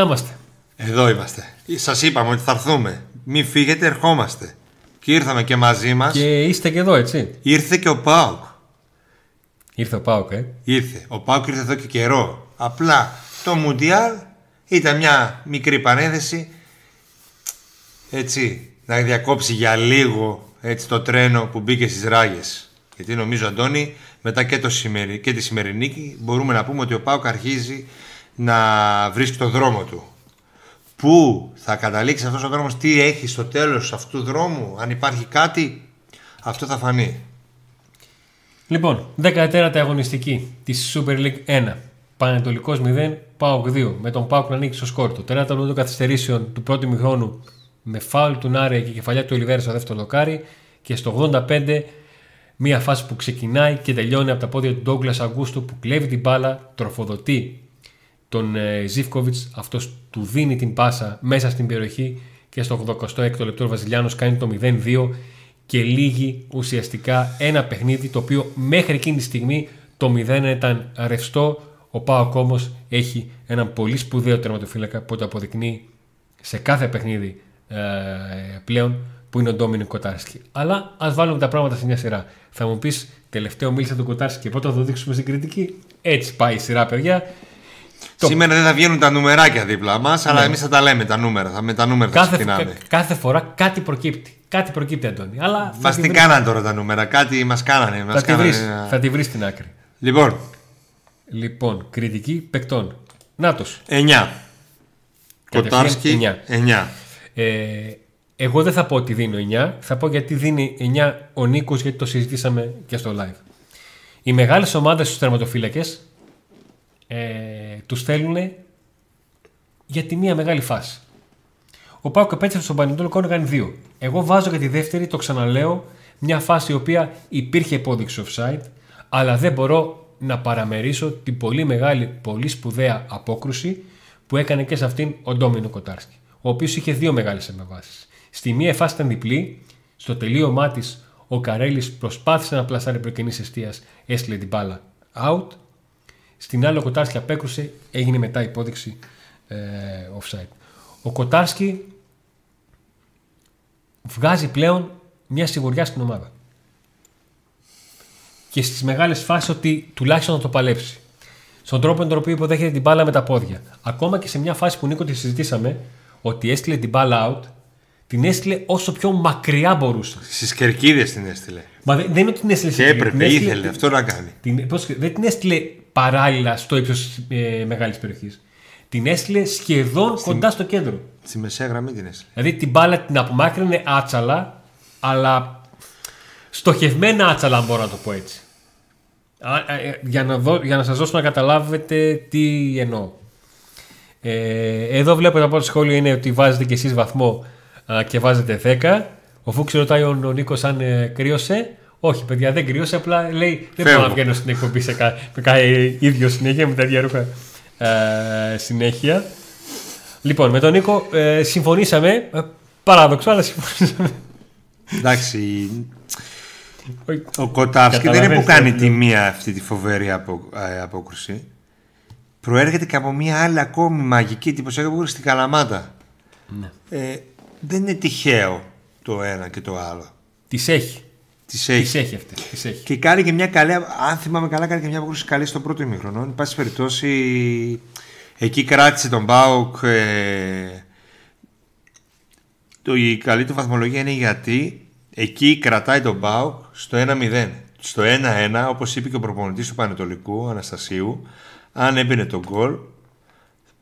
Να είμαστε. Εδώ είμαστε. Σας είπαμε ότι θα έρθουμε. Μην φύγετε, ερχόμαστε. Και ήρθαμε και μαζί μας. Και είστε και εδώ, έτσι. Ήρθε και ο Πάουκ. Ήρθε ο Πάουκ, ε. Ήρθε. Ο Πάουκ ήρθε εδώ και καιρό. Απλά το Μουντιάλ ήταν μια μικρή παρένθεση. Έτσι, να διακόψει για λίγο έτσι, το τρένο που μπήκε στις ράγες. Γιατί νομίζω, Αντώνη, μετά και, το και τη σημερινή μπορούμε να πούμε ότι ο Πάουκ αρχίζει να βρίσκει το δρόμο του. Πού θα καταλήξει αυτός ο δρόμος, τι έχει στο τέλος αυτού του δρόμου, αν υπάρχει κάτι, αυτό θα φανεί. Λοιπόν, 14η αγωνιστική της Super League 1. Πανετολικός 0, Πάοκ 2. Με τον Πάοκ να ανοίξει στο σκόρ. Το τέταρτο λεπτό καθυστερήσεων του πρώτου μηχρόνου με φάουλ του Νάρια και κεφαλιά του Ολιβέρα στο δεύτερο δοκάρι. Και στο 85 μια φάση που ξεκινάει και τελειώνει από τα πόδια του Ντόγκλας Αγκούστου που κλέβει την μπάλα, τροφοδοτεί τον ε, Ζήφκοβιτς. Αυτός του δίνει την πάσα μέσα στην περιοχή και στο 86ο λεπτό ο Βασιλιάνος κάνει το 0-2 και λύγει ουσιαστικά ένα παιχνίδι το οποίο μέχρι εκείνη τη στιγμή το 0 ήταν ρευστό. Ο Πάοκ όμως έχει έναν πολύ σπουδαίο τερματοφύλακα που το αποδεικνύει σε κάθε παιχνίδι ε, πλέον που είναι ο Ντόμινι Κοτάρσκι. Αλλά ας βάλουμε τα πράγματα σε μια σειρά. Θα μου πεις, τελευταίο μίλησα τον Κοτάρσκι και πότε θα το δείξουμε στην κριτική. Έτσι πάει η σειρά, παιδιά. Σήμερα δεν θα βγαίνουν τα νουμεράκια δίπλα μας, αλλά ναι. εμείς θα τα λέμε τα νούμερα. Θα, με τα νούμερα κάθε, θα ξεκινάμε. κάθε φορά κάτι προκύπτει. Κάτι προκύπτει, Αντώνη. Αλλά μας τι κάνανε τώρα τα νούμερα, κάτι μας κάνανε. Μας θα, κάνανε... Τη βρεις, θα τη βρεις στην άκρη. Λοιπόν. Λοιπόν, κριτική παικτών. Νάτος. 9. Κοτάρσκι 9. 9. Ε, εγώ δεν θα πω ότι δίνω 9. Θα πω γιατί δίνει 9 ο Νίκος, γιατί το συζητήσαμε και στο live. Οι μεγάλες ομάδες στους τερματοφύλακες ε, τους θέλουν για τη μία μεγάλη φάση. Ο Πάο επέτρεψε στον Πανετολικό να κάνει δύο. Εγώ βάζω για τη δεύτερη, το ξαναλέω, μια φάση η οποία υπήρχε υπόδειξη offside, αλλά δεν μπορώ να παραμερίσω την πολύ μεγάλη, πολύ σπουδαία απόκρουση που έκανε και σε αυτήν ο Ντόμινο Κοτάρσκι, ο οποίος είχε δύο μεγάλες εμβάσεις. Στη μία φάση ήταν διπλή, στο τελείωμά της ο Καρέλης προσπάθησε να πλασάρει προκαινής αιστεία, έστειλε την μπάλα out. Στην άλλη ο Κοτάρσκι απέκρουσε, έγινε μετά υπόδειξη ε, offside. Ο Κοτάρσκι βγάζει πλέον μια σιγουριά στην ομάδα. Και στις μεγάλες φάσεις ότι τουλάχιστον να το παλέψει. Στον τρόπο με τον οποίο υποδέχεται την μπάλα με τα πόδια. Ακόμα και σε μια φάση που Νίκο τη συζητήσαμε, ότι έστειλε την μπάλα out, την έστειλε όσο πιο μακριά μπορούσε. Στις κερκίδες την έστειλε. Μα δεν, είναι ότι την έστειλε Και έπρεπε, ήθελε αυτό να κάνει. Την, πώς, δεν την έστειλε παράλληλα στο ύψος ε, μεγάλης περιοχής. Την έστειλε σχεδόν Στην... κοντά στο κέντρο. Στη μεσαία γραμμή την έστειλε. Δηλαδή την μπάλα την απομάκρυνε άτσαλα, αλλά στοχευμένα άτσαλα, αν μπορώ να το πω έτσι. Ε, για να, δω, για να σας δώσω να καταλάβετε τι εννοώ. Ε, εδώ βλέπω το πρώτο σχόλιο είναι ότι βάζετε και εσείς βαθμό α, και βάζετε 10. Ο Φούξης ρωτάει ο, ο Νίκος αν ε, κρύωσε. Όχι, παιδιά, δεν κρύωσε. Απλά λέει: Δεν μπορώ να βγαίνω στην εκπομπή σε κα, με ίδιο συνέχεια με τα ίδια ρούχα ε, συνέχεια. Λοιπόν, με τον Νίκο ε, συμφωνήσαμε. Ε, παράδοξο, αλλά συμφωνήσαμε. Εντάξει. Ο Κοτάφσκι δεν είναι που κάνει τη μία αυτή τη φοβερή απο, ε, απόκρουση. Προέρχεται και από μία άλλη ακόμη μαγική τύπωση απόκρουση στην Καλαμάτα. Ναι. Ε, δεν είναι τυχαίο το ένα και το άλλο. Τις έχει. Τις έχει. Τις έχει αυτή. Τις έχει. Και κάνει και μια καλή, αν θυμάμαι καλά, κάνει και μια απόκρουση καλή στο πρώτο ημίχρονο. Εν πάση περιπτώσει, εκεί κράτησε τον Μπάουκ. Ε, το, η καλή του βαθμολογία είναι γιατί εκεί κρατάει τον Μπάουκ στο 1-0. Στο 1-1, όπως είπε και ο προπονητής του Πανετολικού, Αναστασίου, αν έμπαινε τον γκολ,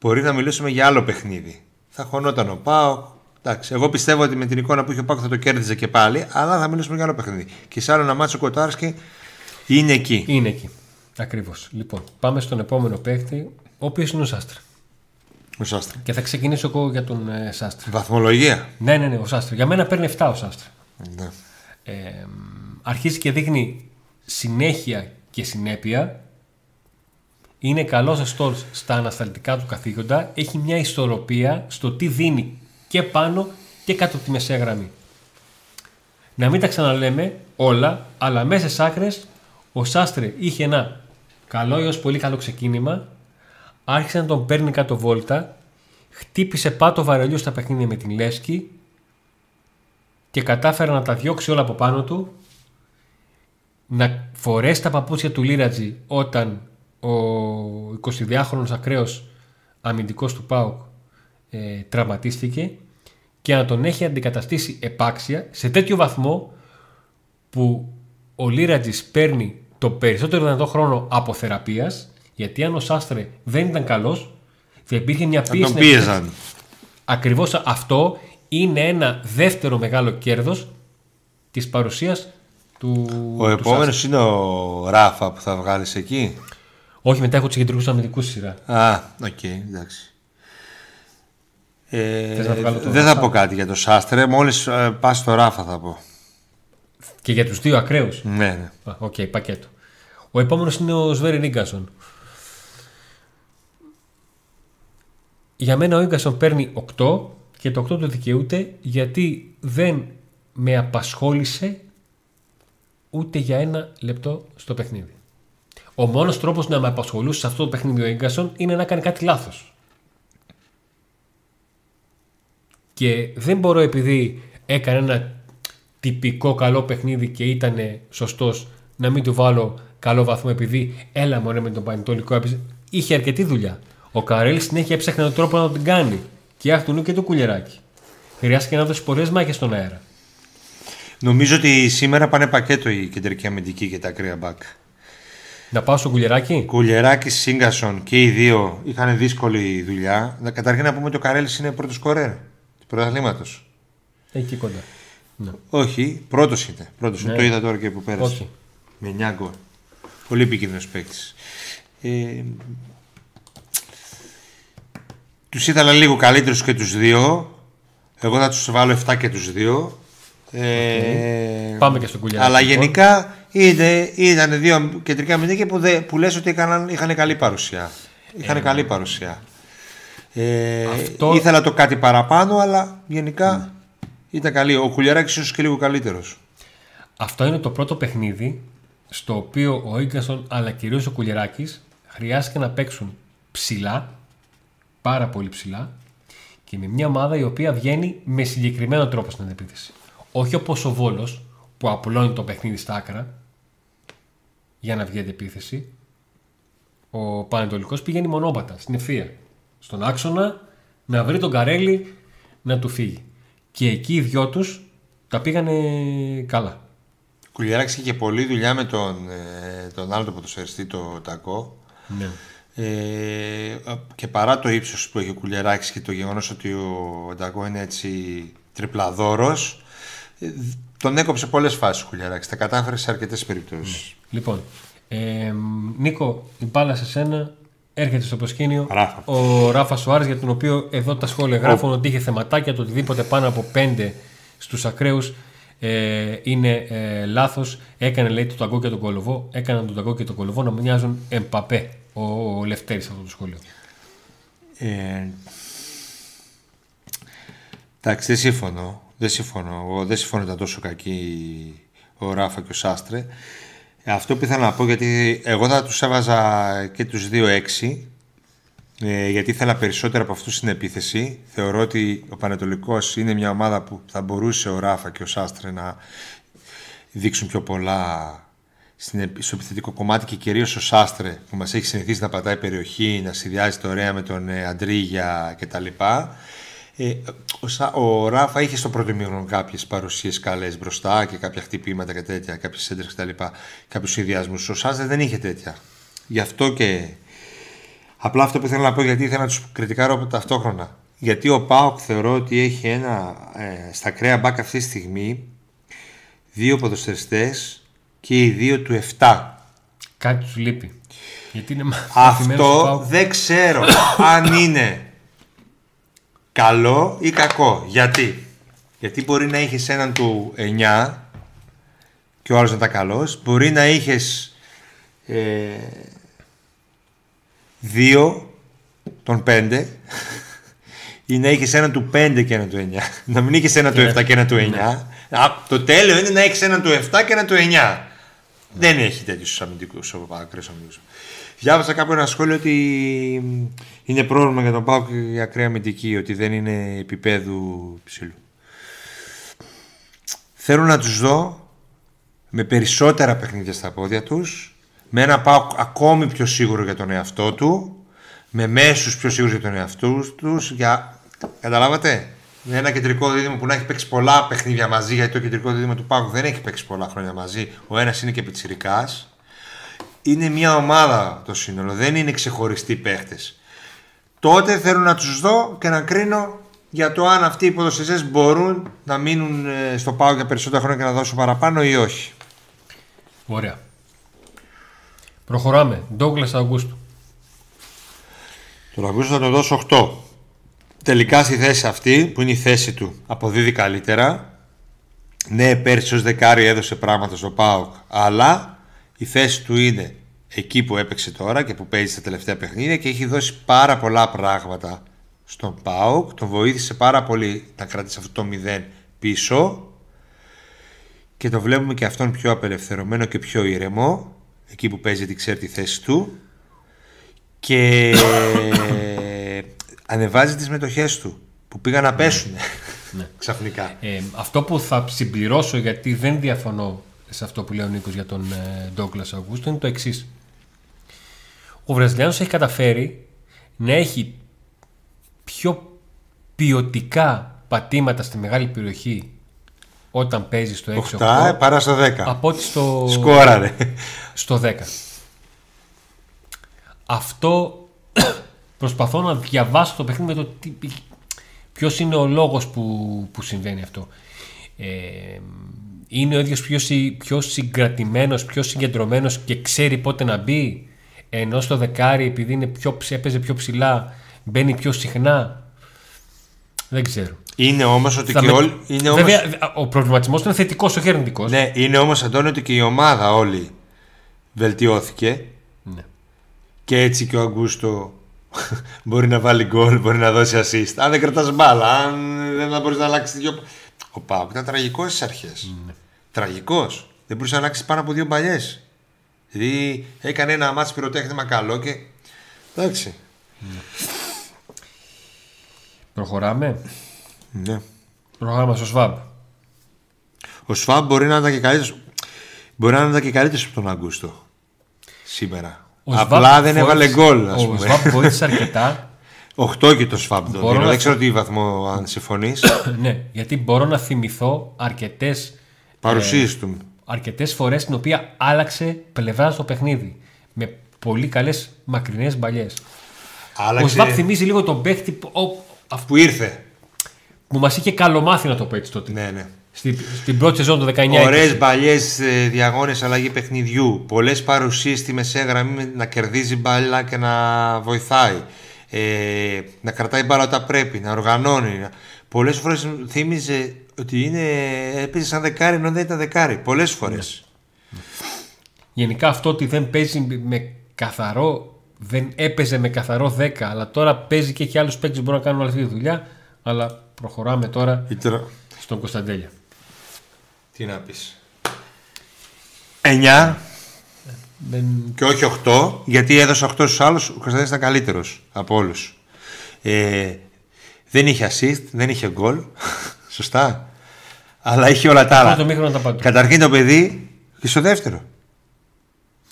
μπορεί να μιλήσουμε για άλλο παιχνίδι. Θα χωνόταν ο Πάουκ, Εντάξει, εγώ πιστεύω ότι με την εικόνα που είχε ο Πάκος θα το κέρδιζε και πάλι, αλλά θα μιλήσουμε για άλλο παιχνίδι. Και σε άλλο ένα μάτσο Κοτάρσκι είναι εκεί. Είναι εκεί. Ακριβώς. Λοιπόν, πάμε στον επόμενο παίκτη, ο οποίος είναι ο Σάστρε. Ο Σάστρε. Και θα ξεκινήσω εγώ για τον ε, Σάστρε. Βαθμολογία. Ναι, ναι, ναι, ο Σάστρε. Για μένα παίρνει 7 ο Σάστρε. Ναι. Ε, αρχίζει και δείχνει συνέχεια και συνέπεια. Είναι καλός στα ανασταλτικά του καθήκοντα. Έχει μια ισορροπία στο τι δίνει και πάνω και κάτω από τη μεσαία γραμμή. Να μην τα ξαναλέμε όλα, αλλά μέσα στις άκρες ο Σάστρε είχε ένα καλό έως πολύ καλό ξεκίνημα, άρχισε να τον παίρνει κάτω βόλτα χτύπησε πάτο βαρελιού στα παιχνίδια με την Λέσκη και κατάφερε να τα διώξει όλα από πάνω του να φορέσει τα παπούτσια του Λίρατζη όταν ο 22χρονος ακραίος αμυντικός του ΠΑΟΚ ε, τραυματίστηκε και να τον έχει αντικαταστήσει επάξια σε τέτοιο βαθμό που ο Λίρατζης παίρνει το περισσότερο δυνατό χρόνο από θεραπείας γιατί αν ο Σάστρε δεν ήταν καλός θα υπήρχε μια πίεση. τον πίεζαν. Ακριβώς αυτό είναι ένα δεύτερο μεγάλο κέρδος της παρουσίας του Ο επόμενος είναι ο Ράφα που θα βγάλεις εκεί; Όχι, μετά έχω τους κεντρικούς αμυντικούς σειρά. Α, OK, okay, εντάξει. Ε, να βγάλω το δεν θα Ράφα; πω κάτι για το Σάστρε. Μόλις ε, πας στο Ράφα θα πω. Και για τους δύο ακραίους; Ναι, ναι. Οκ, πακέτο. Ο επόμενος είναι ο Σβέριρ Ίνγκασον. Για μένα ο Ίνγκασον παίρνει 8 και το 8 του δικαιούται γιατί δεν με απασχόλησε ούτε για ένα λεπτό στο παιχνίδι. Ο μόνος τρόπος να με απασχολούσε σε αυτό το παιχνίδι ο Νίγκασον είναι να κάνει κάτι λάθος. Και δεν μπορώ επειδή έκανε ένα τυπικό καλό παιχνίδι και ήταν σωστός να μην του βάλω καλό βαθμό επειδή έλα μωρέ με τον Πανετολικό έπαιζε. Είχε αρκετή δουλειά. Ο Καρέλ συνέχεια έψαχνε τον τρόπο να την κάνει. Και αχ του νου και το κουλεράκι. Χρειάστηκε να δώσει πολλές μάχες στον αέρα. Νομίζω ότι σήμερα πάνε πακέτο η κεντρική αμυντική και τα κρύα μπακ. Να πάω στο κουλεράκι; Κουλιεράκη, Σίγκασον και οι δύο είχαν δύσκολη δουλειά. Να- Καταρχήν να πούμε ότι ο Καρέλης είναι πρώτος σκορέρ του πρωταθλήματος. Εκεί κοντά. Ναι. Όχι, πρώτος είναι. Πρώτος είναι. Ναι. Το είδα τώρα και που πέρασε. Όχι. Με 9 γκολ. Πολύ επικίνδυνος παίκτης. Ε, τους ήθελα λίγο καλύτερους και τους δύο. Εγώ θα τους βάλω 7 και τους δύο. Ε, Πάμε και στο κουλιαράκι, Αλλά λοιπόν. γενικά είναι, ήταν δύο κεντρικά αμυντικοί που, δε, που λες ότι έκαναν, είχαν καλή παρουσία. Είχαν καλή παρουσία. Ε, Αυτό- Ήθελα το κάτι παραπάνω, αλλά γενικά ήταν καλή. Ο Κουλιαράκης ίσως και λίγο καλύτερος. Αυτό είναι το πρώτο παιχνίδι στο οποίο ο Ίγκασον αλλά κυρίως ο Κουλιεράκης χρειάστηκε να παίξουν ψηλά, πάρα πολύ ψηλά και με μια ομάδα η οποία βγαίνει με συγκεκριμένο τρόπο στην αντεπίθεση. Όχι όπως ο Βόλος που απλώνει το παιχνίδι στα άκρα για να βγει αντεπίθεση. Ο Πανετολικός πηγαίνει μονόπατα, στην ευθεία. Στον άξονα να βρει τον Καρέλη να του φύγει. Και εκεί οι δυο τους τα πήγανε καλά. Ο Κουλιαράκης είχε πολλή δουλειά με τον, ε, τον άλλο το ποδοσφαιριστή, το Τακό. Ναι. Ε, και παρά το ύψος που έχει ο Κουλιαράκης και το γεγονός ότι ο Τακό είναι έτσι τριπλαδόρος, ε, τον έκοψε πολλές φάσεις ο Κουλιαράκης. Τα κατάφερε σε αρκετές περιπτώσεις. Λοιπόν, ε, Νίκο, η μπάλα σε σένα έρχεται στο προσκήνιο. Ράφα. Ο Ράφα Σουάρez, για τον οποίο εδώ τα σχόλια γράφουν ότι είχε θεματάκια, το οτιδήποτε πάνω από πέντε στους ακραίους ε, είναι ε, λάθος. Έκανε λέει το ταγκό και τον κολοβό, έκαναν τον ταγκό και τον κολοβό να μοιάζουν εμπαπέ ο, ο Λευτέρης αυτό το σχόλιο. Ε, εντάξει, δεν συμφωνώ. Δεν συμφωνώ. Εγώ δεν συμφωνώ ότι ήταν τόσο κακή ο Ράφα και ο Σάστρε. Ε, Αυτό που ήθελα να πω, γιατί εγώ θα τους έβαζα και τους δύο έξι, ε, γιατί ήθελα περισσότερο από αυτούς στην επίθεση. Θεωρώ ότι ο Πανετολικός είναι μια ομάδα που θα μπορούσε ο Ράφα και ο Σάστρε να δείξουν πιο πολλά στην, επι- στο επιθετικό κομμάτι και κυρίως ο Σάστρε που μας έχει συνηθίσει να πατάει περιοχή, να συνδυάζεται ωραία με τον ε, Αντρίγια κτλ. Ε, ο, Σα- ο Ράφα είχε στο πρώτο μήχρονο κάποιες παρουσίες καλές μπροστά και κάποια χτυπήματα και τέτοια, κάποιες έντρες κτλ. Κάποιους συνδυασμούς. Ο Σάστρε δεν είχε τέτοια. Γι' αυτό και Απλά αυτό που ήθελα να πω γιατί ήθελα να τους κριτικάρω από ταυτόχρονα. Γιατί ο Πάοκ θεωρώ ότι έχει ένα ε, στα κρέα μπακ αυτή τη στιγμή δύο ποδοσφαιριστές και οι δύο του 7. Κάτι τους λείπει. Γιατί είναι μαθημένος του Αυτό ΠΑΟΚ. δεν ξέρω αν είναι καλό ή κακό. Γιατί. Γιατί μπορεί να είχες έναν του 9 και ο άλλος να ήταν καλός. Μπορεί να είχες ε, δύο των 5 ή να είχες έναν του 5 και έναν του 9. Να μην είχες έναν του 7 και έναν του 9. Α, το τέλειο είναι να έχεις έναν του 7 και έναν του 9. Δεν έχει τέτοιου αμυντικού ακραίου αμυντικού. Διάβασα κάπου ένα σχόλιο ότι είναι πρόβλημα για τον Πάουκ η ακραία αμυντική, ότι δεν είναι επίπεδου ψηλού. Θέλω να τους δω με περισσότερα παιχνίδια στα πόδια τους, με ένα Πάουκ ακόμη πιο σίγουρο για τον εαυτό του, με μέσους πιο σίγουρους για τον εαυτό τους, για... καταλάβατε, με ένα κεντρικό δίδυμο που να έχει παίξει πολλά παιχνίδια μαζί, γιατί το κεντρικό δίδυμο του Πάουκ δεν έχει παίξει πολλά χρόνια μαζί, ο ένας είναι και πιτσιρικάς, είναι μια ομάδα το σύνολο, δεν είναι ξεχωριστοί παίχτες. Τότε θέλω να τους δω και να κρίνω για το αν αυτοί οι ποδοσφαιριστές μπορούν να μείνουν ε, στο πάω για περισσότερα χρόνια και να δώσουν παραπάνω ή όχι. Ωραία. Προχωράμε. Ντόγκλας Αυγούστου. Τον Αυγούστου θα τον δώσω 8. Τελικά στη θέση αυτή που είναι η θέση του αποδίδει καλύτερα. Ναι, πέρσι ως δεκάρι έδωσε πράγματα στο ΠΑΟΚ, αλλά η θέση του είναι εκεί που έπαιξε τώρα και που παίζει στα τελευταία παιχνίδια και έχει δώσει πάρα πολλά πράγματα στον ΠΑΟΚ. Τον βοήθησε πάρα πολύ να κρατήσει αυτό το 0 πίσω και το βλέπουμε και αυτόν πιο απελευθερωμένο και πιο ήρεμο εκεί που παίζει τη ξέρει τη θέση του και ανεβάζει τις μετοχές του που πήγαν να πέσουν ναι. ξαφνικά. Ε, αυτό που θα συμπληρώσω γιατί δεν διαφωνώ σε αυτό που λέει ο Νίκος για τον Ντόγκλας Αυγούστο είναι το εξής. Ο Βραζιλιάνος έχει καταφέρει να έχει πιο ποιοτικά πατήματα στη μεγάλη περιοχή όταν παίζει στο 6-8 8 παρά στο 10 από ότι στο, Σκόραρε. στο 10 αυτό προσπαθώ να διαβάσω το παιχνίδι με το τι, ποιος είναι ο λόγος που, που συμβαίνει αυτό. Ε, είναι ο ίδιος πιο, πιο συγκρατημένος, πιο συγκεντρωμένος και ξέρει πότε να μπει; Ενώ στο δεκάρι επειδή είναι πιο, έπαιζε πιο ψηλά μπαίνει πιο συχνά δεν ξέρω. Είναι όμως ότι και με... όλοι. Είναι όμως... Βέβαια, ο προβληματισμός είναι θετικός, όχι αρνητικός. Ναι, είναι όμως Αντώνιο ότι και η ομάδα όλη βελτιώθηκε. Ναι. Και έτσι και ο Αγκούστο μπορεί να βάλει γκολ, μπορεί να δώσει assist. Αν δεν κρατάς μπάλα, αν δεν μπορείς να αλλάξεις δύο. Ο Πάουκ ήταν τραγικός στις αρχές. Ναι. Τραγικός. Δεν μπορούσε να αλλάξει πάνω από δύο παλιές. Δηλαδή έκανε ένα μάτσο πυροτέχνημα καλό και. Εντάξει. Ναι. Προχωράμε. Ναι. Προχωράμε στο ΣΒΑΜ. Ο ΣΒΑΜ μπορεί να ήταν και καλύτερο. Μπορεί να ήταν και καλύτερος από τον Αγκούστο σήμερα. Ο Απλά δεν έβαλε γκολ. Ο ΣΒΑΜ βοήθησε αρκετά. 8 και το ΣΒΑΜ το Δεν ξέρω τι βαθμό αν συμφωνείς. ναι, γιατί μπορώ να θυμηθώ αρκετές. Παρουσίες ε, του. Αρκετές φορές στην οποία άλλαξε πλευράς στο παιχνίδι. Με πολύ καλές μακρινές μπαλιές. Άλλαξε... Ο ΣΒΑΜ θυμίζει λίγο τον παίχτη που, που ήρθε. Που μας είχε καλομάθει να το πω έτσι τότε. Ναι, ναι. Στην, στην πρώτη σεζόν του 19. Ωραίες παλιέ ε, διαγώνες αλλαγή παιχνιδιού. Πολλές παρουσίες στη μεσαία γραμμή να κερδίζει μπάλα και να βοηθάει. Ε, να κρατάει μπάλα όταν πρέπει, να οργανώνει. Πολλές φορές θύμιζε ότι είναι, έπαιζε σαν δεκάρι ενώ δεν ήταν δεκάρι. Πολλές φορές. Ναι. Γενικά αυτό ότι δεν παίζει με καθαρό δεν έπαιζε με καθαρό 10, αλλά τώρα παίζει και έχει άλλους παίκτες που μπορούν να κάνουν όλη αυτή τη δουλειά. Αλλά προχωράμε τώρα στον Κωνσταντέλια. Τι να πεις. 9 και όχι 8, γιατί έδωσε 8 στους άλλους. Ο Κωνσταντέλια ήταν καλύτερος από όλους. Ε, δεν είχε assist, δεν είχε γκολ. Σωστά. Αλλά είχε όλα τα άλλα. Καταρχήν το παιδί και στο δεύτερο.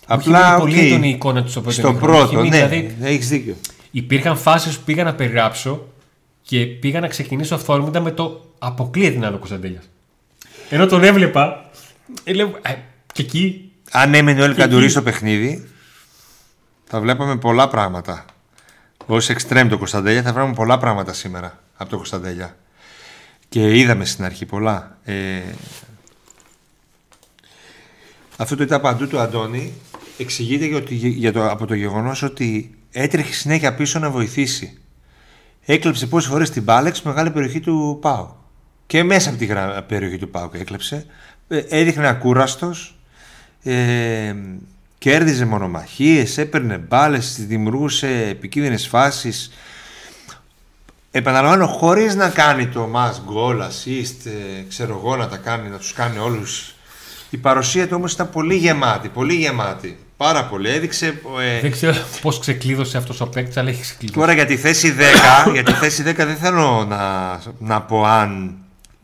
Απλά πολύ okay. η εικόνα του στο πρώτο. Στο πρώτο, ναι, δηλαδή, έχεις δίκιο. Υπήρχαν φάσεις που πήγα να περιγράψω και πήγα να ξεκινήσω αυθόρμητα με το αποκλείεται την άλλο Κωνσταντέλιας. Ενώ τον έβλεπα. Ε, λέω, ε, και εκεί. Αν έμενε ο Ελκαντουρί στο παιχνίδι, θα βλέπαμε πολλά πράγματα. Ω εξτρέμ το Κωνσταντέλια θα βρούμε πολλά πράγματα σήμερα από το Κωνσταντέλια. Και είδαμε στην αρχή πολλά. Ε, αυτό το ήταν παντού του Αντώνη εξηγείται για το, από το γεγονός ότι έτρεχε συνέχεια πίσω να βοηθήσει. Έκλεψε πόσες φορές την μπάλα μεγάλη περιοχή του Πάου. Και μέσα από την περιοχή του Πάου έκλεψε. Ε, έδειχνε ακούραστος. Ε, κέρδιζε μονομαχίες, έπαιρνε μπάλες, δημιουργούσε επικίνδυνες φάσεις. Επαναλαμβάνω, χωρίς να κάνει το mass goal, assist, ε, ξέρω εγώ να τα κάνει, να τους κάνει όλους Η παρουσία του όμως ήταν πολύ γεμάτη, πολύ γεμάτη. Πάρα πολύ. Έδειξε. ε, Δεν ξέρω πώς ξεκλείδωσε αυτός ο παίκτης, αλλά έχει ξεκλείδωσει. Τώρα για τη θέση 10, για τη θέση 10 δεν θέλω να, να πω αν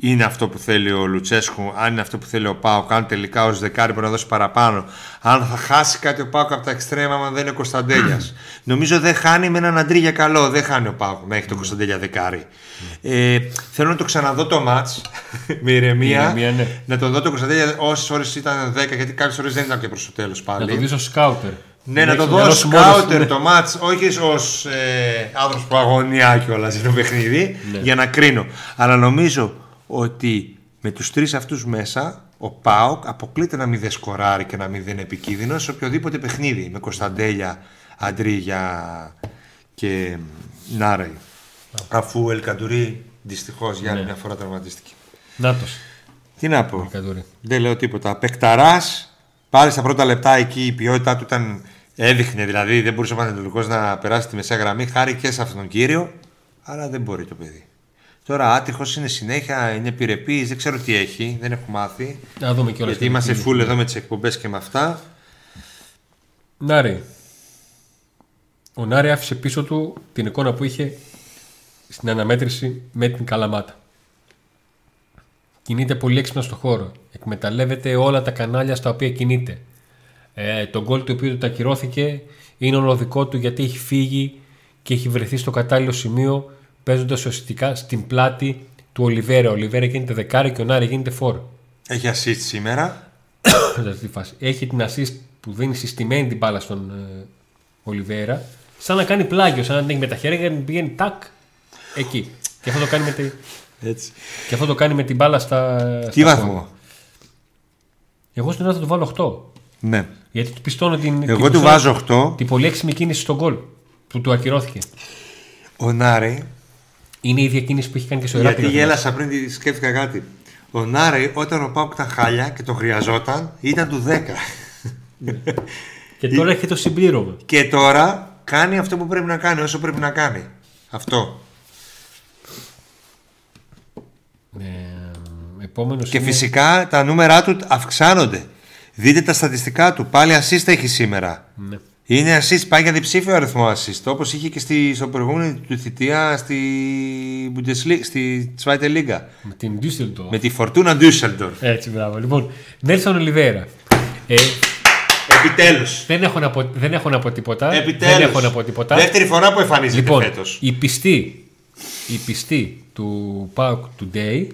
είναι αυτό που θέλει ο Λουτσέσκου, αν είναι αυτό που θέλει ο Πάοκ, αν τελικά ο Δεκάρη μπορεί να δώσει παραπάνω, αν θα χάσει κάτι ο Πάοκ από τα εξτρέμα, αν δεν είναι ο Κωνσταντέλιας. Νομίζω δεν χάνει με έναν αντρί για καλό. Δεν χάνει ο Πάοκ να έχει τον Κωνσταντέλια Δεκάρη. Ε, θέλω να το ξαναδώ το ματ με ηρεμία. ηρεμία, ναι. Να το δω το Κωνσταντέλια όσες ώρες ήταν 10, γιατί κάποιες ώρες δεν ήταν και προς το τέλος πάλι. Να το δεις ως σκάουτερ. Ναι, να το έχεις δω μυαλό σου μόνος σου, σκάουτερ ναι. το μάτς, όχι ως ε, άνθρωπος που αγωνιά κιόλας για το παιχνίδι, Ναι. για να κρίνω. Αλλά νομίζω ότι με τους τρεις αυτούς μέσα, ο ΠΑΟΚ αποκλείται να μην δεν σκοράρει και να μην δεν είναι επικίνδυνο σε οποιοδήποτε παιχνίδι. Με Κωνσταντέλια, Αντρίγια και Νάρεϊ. Αφού ο Ελκαντουρί δυστυχώς για άλλη Ναι. μια φορά τραυματίστηκε. Νάτος. Τι να πω. Κατούρη. Δεν λέω τίποτα. Πεκταρά, πάλι στα πρώτα λεπτά εκεί η ποιότητά του ήταν. Έδειχνε δηλαδή, δεν μπορούσε ο Πανετολικό να περάσει τη μεσαία γραμμή. Χάρη και σε αυτόν τον κύριο, αλλά δεν μπορεί το παιδί. Τώρα άτυχος είναι συνέχεια, είναι επιρρεπής, δεν ξέρω τι έχει, δεν έχω μάθει. Να δούμε κιόλας. γιατί είμαστε full εδώ με τις εκπομπές και με αυτά. Νάρη. Ο Νάρη άφησε πίσω του την εικόνα που είχε στην αναμέτρηση με την Καλαμάτα. Κινείται πολύ έξυπνα στο χώρο. Εκμεταλλεύεται όλα τα κανάλια στα οποία κινείται. Ε, το γκολ του οποίου του τα ακυρώθηκε είναι ολοδικό του γιατί έχει φύγει και έχει βρεθεί στο κατάλληλο σημείο παίζοντας ουσιαστικά στην πλάτη του Ολιβέρα. Ο Ολιβέρα γίνεται δεκάρι και ο Νάρη γίνεται φόρο. Έχει assist σήμερα. σε αυτή τη φάση. Έχει την assist που δίνει συστημένη την μπάλα στον ε, Ολιβέρα, σαν να κάνει πλάγιο, σαν να την έχει με τα χέρια και να την πηγαίνει τάκ εκεί. Και αυτό το κάνει με, τη, Έτσι. και αυτό το κάνει με την μπάλα στα. Τι στα βαθμό. πόδια. Εγώ στην Ελλάδα θα του βάλω 8. Ναι. Γιατί του πιστώνω την. Εγώ την του ποσότητα- βάζω 8. Την πολύ έξυπνη κίνηση στον γκολ που του ακυρώθηκε. Ο Νάρη, Είναι η ίδια κίνηση που έχει κάνει και στο γιατί Ηράκλειο. γέλασα πριν τη σκέφτηκα κάτι. Ο Νάρη, όταν ο Πάουκ ήταν χάλια και το χρειαζόταν, ήταν του 10. Και τώρα έχει το συμπλήρωμα. Και τώρα κάνει αυτό που πρέπει να κάνει, όσο πρέπει να κάνει. Αυτό. Ε, επόμενος Και είναι- φυσικά τα νούμερά του αυξάνονται. Δείτε τα στατιστικά του. Πάλι assist έχει σήμερα. Ναι. Είναι assist, πάει για διψήφιο αριθμό assist. Όπως είχε και στη, στο προηγούμενη του θητεία στη, Bundesliga, στη Zweite Liga. Με την Düsseldorf. Με τη Fortuna Düsseldorf. Έτσι, μπράβο. Λοιπόν, Νέλσον Ολιβέρα. Ε, Επιτέλους. δεν, έχω να πω, δεν έχω να πω τίποτα. Επιτέλους. Δεν έχω να πω τίποτα. Δεύτερη φορά που εμφανίζεται λοιπόν, φέτος. η πιστή, η πιστή του Pauk Today,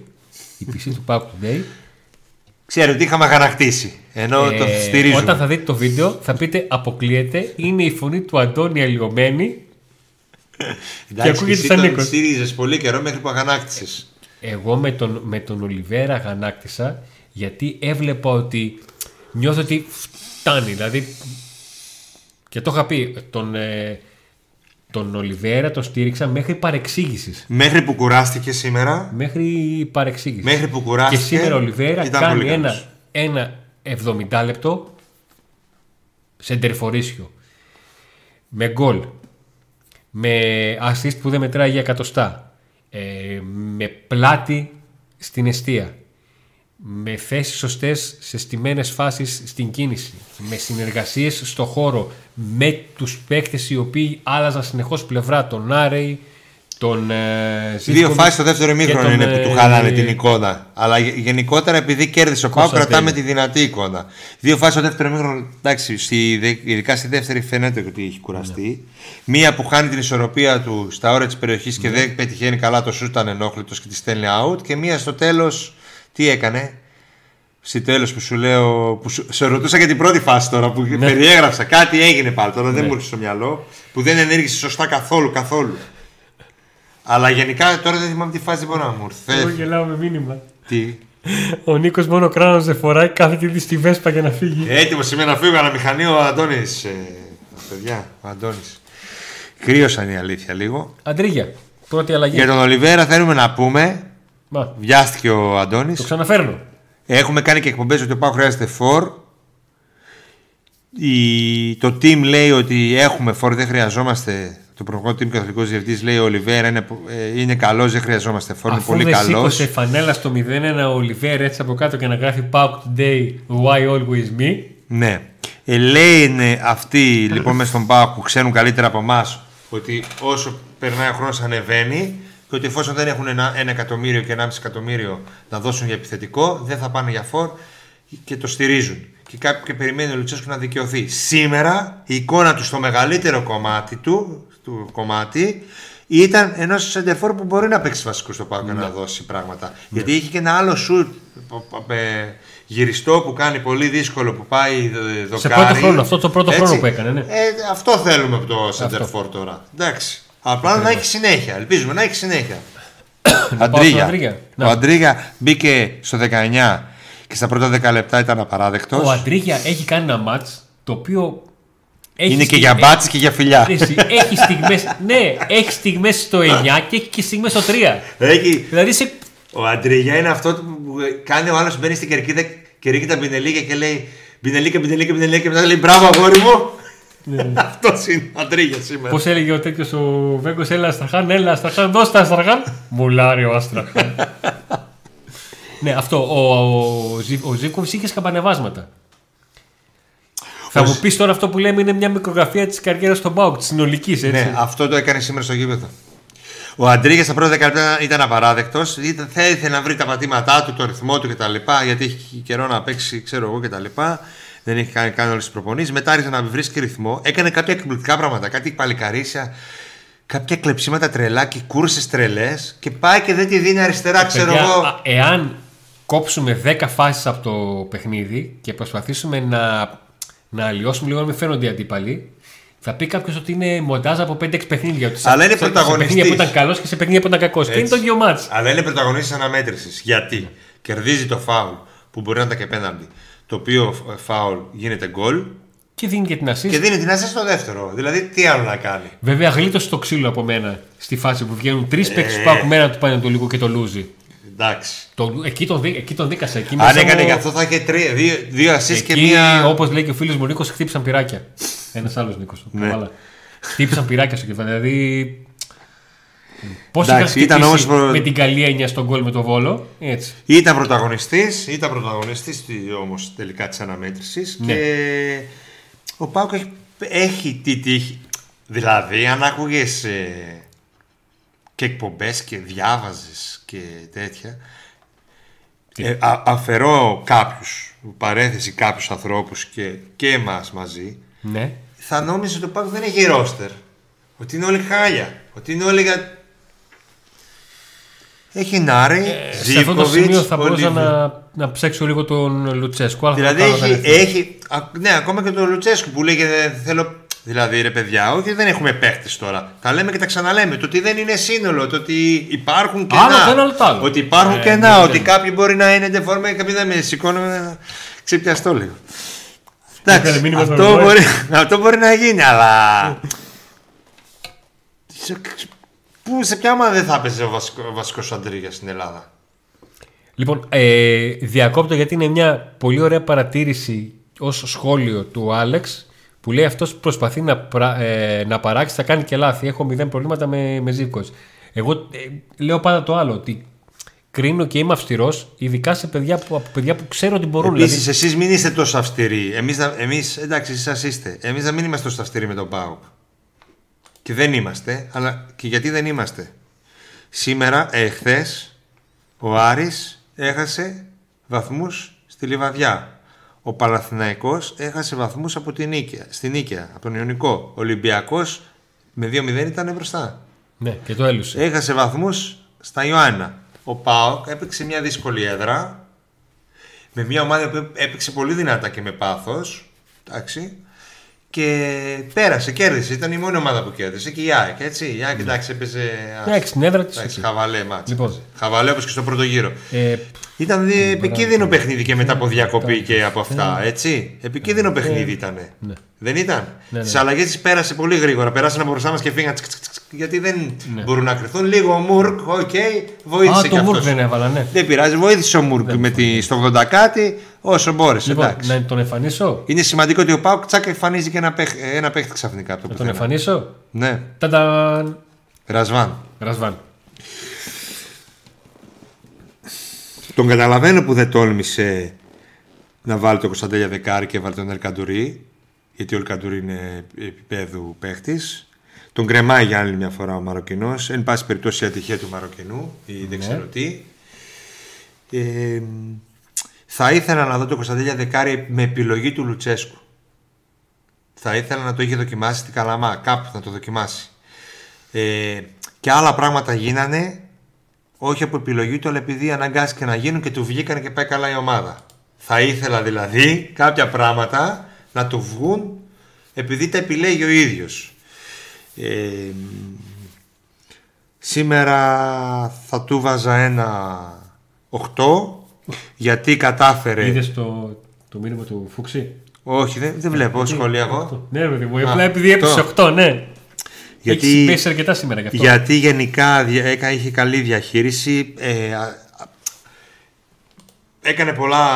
η πιστή του Pauk Today, Ξέρω ότι είχαμε αγανακτήσει. Ενώ το ε, στηρίζουμε. όταν θα δείτε το βίντεο θα πείτε αποκλείεται, είναι η φωνή του Αντώνη αλλοιωμένη Εντάξει, ακούγεται εσύ σαν τον Νίκος. στήριζες πολύ καιρό μέχρι που αγανάκτησες. Εγώ με τον, με τον Ολιβέρα αγανάκτησα γιατί έβλεπα ότι νιώθω ότι φτάνει. Δηλαδή, και το είχα πει, τον, ε, τον Ολιβέρα τον στήριξα μέχρι παρεξήγησης. Μέχρι που κουράστηκε σήμερα. Μέχρι παρεξήγησης. Μέχρι που και κουράστηκε. σήμερα ο Ολιβέρα ήταν κάνει πολύ ένα, καλός. ένα 70 λεπτό σε εντερφορίσιο. Με γκολ. Με assist που δεν μετράει για εκατοστά. Ε, με πλάτη στην αιστεία. Με θέσεις σωστές σε στιμένες φάσεις στην κίνηση. Με συνεργασίες στο χώρο. Με τους παίκτες οι οποίοι άλλαζαν συνεχώς πλευρά. Τον Άρεϊ, τον ε, Δύο Ζήφκοβιτς φάσεις στο δεύτερο και ημίχρονο τον, είναι που του ε, χαλάνε την εικόνα. Αλλά γε- γενικότερα επειδή κέρδισε ο Πάου, Κωνσταντέλια. κρατάμε τη δυνατή εικόνα. Δύο φάσεις στο δεύτερο ημίχρονο, εντάξει, στη, δε- ειδικά στη δεύτερη φαίνεται ότι έχει κουραστεί. Μία που χάνει την ισορροπία του στα όρια της περιοχής και δεν πετυχαίνει καλά το σούτ, ήταν ενόχλητο και τη στέλνει out. Και μία στο τέλος, τι έκανε; Στο τέλος που σου λέω. που σου, σε ρωτούσα για την πρώτη φάση τώρα που περιέγραψα. Κάτι έγινε πάλι τώρα, δεν μου έρχεται στο μυαλό. Που δεν ενέργησε σωστά καθόλου, καθόλου. Αλλά γενικά τώρα δεν θυμάμαι τι φάση δεν μπορώ να μου Εγώ έρθει. γελάω με μήνυμα. Τι; Ο Νίκος μόνο κράνος δεν φοράει, κάθεται ήδη στη βέσπα για να φύγει. Έτοιμος είμαι να φύγω, αλλά μηχανή ο Αντώνης. Ε, παιδιά, ο Αντώνης. Κρύωσαν είναι η αλήθεια λίγο. Αντρίγια, πρώτη αλλαγή. Για τον Ολιβέρα θέλουμε να πούμε. Μα, Βιάστηκε ο Αντώνης. το ξαναφέρνω. Έχουμε κάνει και εκπομπές ότι ο Πάο χρειάζεται φορ. Η... Το team λέει ότι έχουμε φορ, δεν χρειαζόμαστε το προπονητή μου καθολικός διευθυντής λέει: Ο Ολιβέρα είναι, ε, είναι καλός, δεν χρειαζόμαστε φόρμα. Είναι Αφού πολύ δεν καλός. σήκωσε φανέλα στο 0-1 ο Ολιβέρ έτσι από κάτω και να γράφει Pauk today, why always me; Ναι. Ε, λένε αυτοί λοιπόν μέσα στον Πάο που ξέρουν καλύτερα από εμάς ότι όσο περνάει ο χρόνος ανεβαίνει και ότι εφόσον δεν έχουν ένα, ένα εκατομμύριο και ένα μισή εκατομμύριο να δώσουν για επιθετικό, δεν θα πάνε για φόρ και το στηρίζουν. Και κάποιοι και περιμένει ο Λουτσέσκου να δικαιωθεί. Σήμερα η εικόνα του στο μεγαλύτερο κομμάτι του, του κομμάτι ήταν ενός σεντερφόρ που μπορεί να παίξει βασικό στο Πάο και να δώσει πράγματα. Γιατί είχε και ένα άλλο σουτ ε, γυριστό που κάνει πολύ δύσκολο που πάει ε, δοκάρι. Σε πρώτο χρόνο, αυτό το πρώτο Έτσι. χρόνο που έκανε, ναι. Ε, αυτό θέλουμε από το Σεντερφόρ τώρα. Εντάξει. Απλά να έχει συνέχεια. Ελπίζουμε να έχει συνέχεια. στον Αντρίγια. Αντρίγια. Ο Να. Αντρίγια μπήκε στο 19 και στα πρώτα 10 λεπτά ήταν απαράδεκτος. Ο Αντρίγια έχει κάνει ένα μάτς το οποίο. Έχει Είναι και στιγ- για μπάτσι και για φιλιά. Εσύ, έχει στιγμές, ναι, έχει στιγμές στο 9 και έχει και στιγμές στο 3. Έχει... Δηλαδή σε, Ο Αντρίγια είναι αυτό που κάνει ο άλλος μπαίνει στην κερκίδα και ρίχνει τα μπινελίκια και λέει Μπινελίκα, μπινελίκα, μπινελίκα και μετά λέει Μπράβο, αγόρι μου. Αυτός είναι ο Αντρίγια σήμερα. Πώς έλεγε ο τέτοιος ο Βέγκος, έλα Αστραχάν, έλα Αστραχάν, δώσ' τα Αστραχάν. Μουλάρει ο Αστραχάν. ναι, αυτό. Ο, ο, Ζι- ο Ζήκοβιτ είχε σκαμπανεβάσματα. Θα Ο μου Ζ- πεις τώρα αυτό που λέμε είναι μια μικρογραφία της καριέρας στον Μπάουκ, της συνολικής έτσι. Ναι, αυτό το έκανε σήμερα στο γήπεδο. Ο Αντρίγια στα πρώτα 10 λεπτά ήταν απαράδεκτος. Θα ήθελε να βρει τα πατήματά του, το ρυθμό του κτλ. Γιατί έχει καιρό να παίξει, ξέρω εγώ κτλ. Δεν έχει κάνει, κάνει όλες τις προπονήσεις. Μετά άρχισε να βρίσκει ρυθμό. Έκανε κάποια εκπληκτικά πράγματα. Κάτι παλικαρίσια, κάποια κλεψίματα τρελά και κούρσες τρελές. Και πάει και δεν τη δίνει αριστερά, ξέρω Παιδιά, εγώ. α, εάν κόψουμε 10 φάσεις από το παιχνίδι και προσπαθήσουμε να, να αλλοιώσουμε λίγο να μην φαίνονται οι αντίπαλοι, θα πει κάποιος ότι είναι μοντάζ από 5-6 παιχνίδια. Ότι σε- Αλλά είναι σε- Σε πρωταγωνιστής. παιχνίδια που ήταν καλός και σε παιχνίδια που ήταν κακός. Και είναι το ίδιο μάτς. Αλλά είναι πρωταγωνιστής αναμέτρησης. Γιατί κερδίζει το φάουλ που μπορεί να ήταν και πέναντι. Το οποίο ε, φάουλ γίνεται γκολ Και δίνει και την assist. και δίνει την άσια στο δεύτερο. Δηλαδή, τι άλλο να κάνει. Βέβαια, γλίτωσε το ξύλο από μένα στη φάση που βγαίνουν τρεις Ε. παίκτες που έχουν μένα του Πανετολικού και το Λούζι. Εντάξει. Το, εκεί, τον, δί- εκεί τον δίκασα. Εκεί Αν μέσα έκανε μου- και αυτό θα είχε τρία, δύο, δύο assist και Εκεί, μία. όπως λέει και ο φίλος μου Νίκος, χτύπησαν πυράκια. Ένας άλλος Νίκος. Ναι. Χτύπησαν πυράκια στο κεφάλι. Δηλαδή. Πώς είχα Εντάξει, ήταν χτυπήσει όμως προ- με την καλή έννοια στον γκολ με το βόλο; Έτσι. Ήταν πρωταγωνιστής, ήταν πρωταγωνιστής όμως τελικά της αναμέτρησης. Ναι. Και ο Πάουκ έχει, έχει τι τύχη. Δηλαδή, αν άκουγες ε, και εκπομπές και διάβαζες και τέτοια. Ε, α- αφαιρώ κάποιους, παρένθεση κάποιους ανθρώπους και, και εμάς μαζί, Ναι. θα νόμιζες ότι ο Πάουκ δεν έχει ρόστερ. Ότι είναι όλοι χάλια. Ότι είναι όλοι για. Έχει Νάρη, Ε, Σε αυτό το σημείο Ζήβκοβιτς, θα μπορούσα Ολίβε. να, να ψέξω λίγο τον Λουτσέσκου. αλλά θα το Δηλαδή κάνω έχει, τελευταίο. έχει. α, Ναι, ακόμα και τον Λουτσέσκου που λέει και δεν θέλω. Δηλαδή ρε παιδιά, όχι δεν έχουμε παίχτες τώρα. Τα λέμε και τα ξαναλέμε. Το ότι δεν είναι σύνολο, το ότι υπάρχουν κενά. Άλλο το ένα, άλλο το άλλο. Ότι υπάρχουν Ε, κενά, ναι, ναι. ότι κάποιοι μπορεί να είναι ντεφόρμε, κάποιοι δεν με σηκώνουν. Ξεπιαστώ λίγο. Έκανε Εντάξει, μήνυμα στον αυτό Ρομπόη. μπορεί, αυτό μπορεί να γίνει, αλλά. Σε, που, σε ποια ομάδα δεν θα έπαιζε ο βασικό, ο βασικός Αντρίγιας στην Ελλάδα; Λοιπόν, ε, διακόπτω γιατί είναι μια πολύ ωραία παρατήρηση ως σχόλιο του Άλεξ που λέει αυτός προσπαθεί να, πρα- ε, να παράξει, θα κάνει και λάθη. Έχω μηδέν προβλήματα με, με Ζήβκος. Εγώ ε, λέω πάντα το άλλο, ότι κρίνω και είμαι αυστηρός, ειδικά σε παιδιά που, από παιδιά που ξέρω ότι μπορούν. Επίσης, δηλαδή, εσείς μην είστε τόσο αυστηροί. Εμείς, εμείς, εντάξει, εσείς είστε. Εμείς να μην είμαστε τόσο αυστηροί με τον Πάοκ. Και δεν είμαστε, αλλά και γιατί δεν είμαστε. Σήμερα, εχθέ, ο Άρης έχασε βαθμούς στη Λιβαδιά. Ο Παλαθηναϊκός έχασε βαθμούς από την Νίκαια, στην Νίκαια, από τον Ιωνικό. Ο Ολυμπιακός με 2-0 ήταν μπροστά. ναι, και το έλουσε. Έχασε βαθμούς στα Ιωάννα. Ο ΠΑΟΚ έπαιξε μια δύσκολη έδρα με μια ομάδα που έπαιξε πολύ δυνατά και με πάθος. Εντάξει. Και πέρασε, κέρδισε. Ήταν η μόνη ομάδα που κέρδισε και η ΑΕΚ. Έτσι. Η ΑΕΚ εντάξει έπαιζε. Ναι, στην έδρα της, εντάξει, εκεί. χαβαλέ μάτς. Λοιπόν. έπαιζε. Χαβαλέ όπως και στο πρώτο γύρο. Ε, Ήταν δι- επικίνδυνο παιχνίδι και μετά από διακοπή και από αυτά, έτσι. Επικίνδυνο παιχνίδι ήταν. Ναι. Δεν ήταν; Ναι, Τις ναι. αλλαγές τις πέρασε πολύ γρήγορα. Περάσανε από μπροστά μας και φύγαν. τσικ, τσικ, τσικ, Γιατί δεν μπορούν να κρυθούν. Λίγο ο Μουρκ, οκ, βοήθησε Α, και το Μουρκ αυτός. δεν έβαλα, ναι. Δεν πειράζει, βοήθησε ο Μουρκ με τη, στο 80 κάτι όσο μπόρεσε. Λοιπόν, εντάξει. να τον εμφανίσω; Είναι σημαντικό ότι ο Πάουκ τσακ εμφανίζει και ένα, παίχ, ένα παίχτη ξαφνικά από το Να τον πουθενά. εμφανίσω; Ναι, Τανταν. Ρασβάν. Ρασβάν. Τον καταλαβαίνω που δεν τόλμησε να βάλει τον Κωνσταντέλια Δεκάρη και βάλει τον Ελκαντουρί. Γιατί ο Ελκαντουρί είναι επίπεδου παίχτης. Τον κρεμάει για άλλη μια φορά ο Μαροκινός. Εν πάση περιπτώσει η ατυχία του Μαροκινού ή δεν Ναι. ξέρω τι. Ε, θα ήθελα να δω τον Κωνσταντέλια Δεκάρη με επιλογή του Λουτσέσκου. Θα ήθελα να το είχε δοκιμάσει στην Καλαμά, κάπου να το δοκιμάσει. Ε, και άλλα πράγματα γίνανε όχι από επιλογή του, αλλά επειδή αναγκάστηκε να γίνουν και του βγήκαν και πάει καλά η ομάδα. Θα ήθελα δηλαδή κάποια πράγματα να του βγουν επειδή τα επιλέγει ο ίδιος. Ε, σήμερα θα του βάζα ένα 8 γιατί κατάφερε... Είδες το, το μήνυμα του Φούξη; Όχι, δεν, δεν βλέπω σχόλια εγώ. Ναι, ρε παιδί μου. Α, Απλά επειδή έπεσε αυτό. 8, ναι. Γιατί- Έχεις πέσει αρκετά σήμερα γι' αυτό. Γιατί γενικά δια- έκα- είχε καλή διαχείριση. ε, α- α- έκανε πολλά,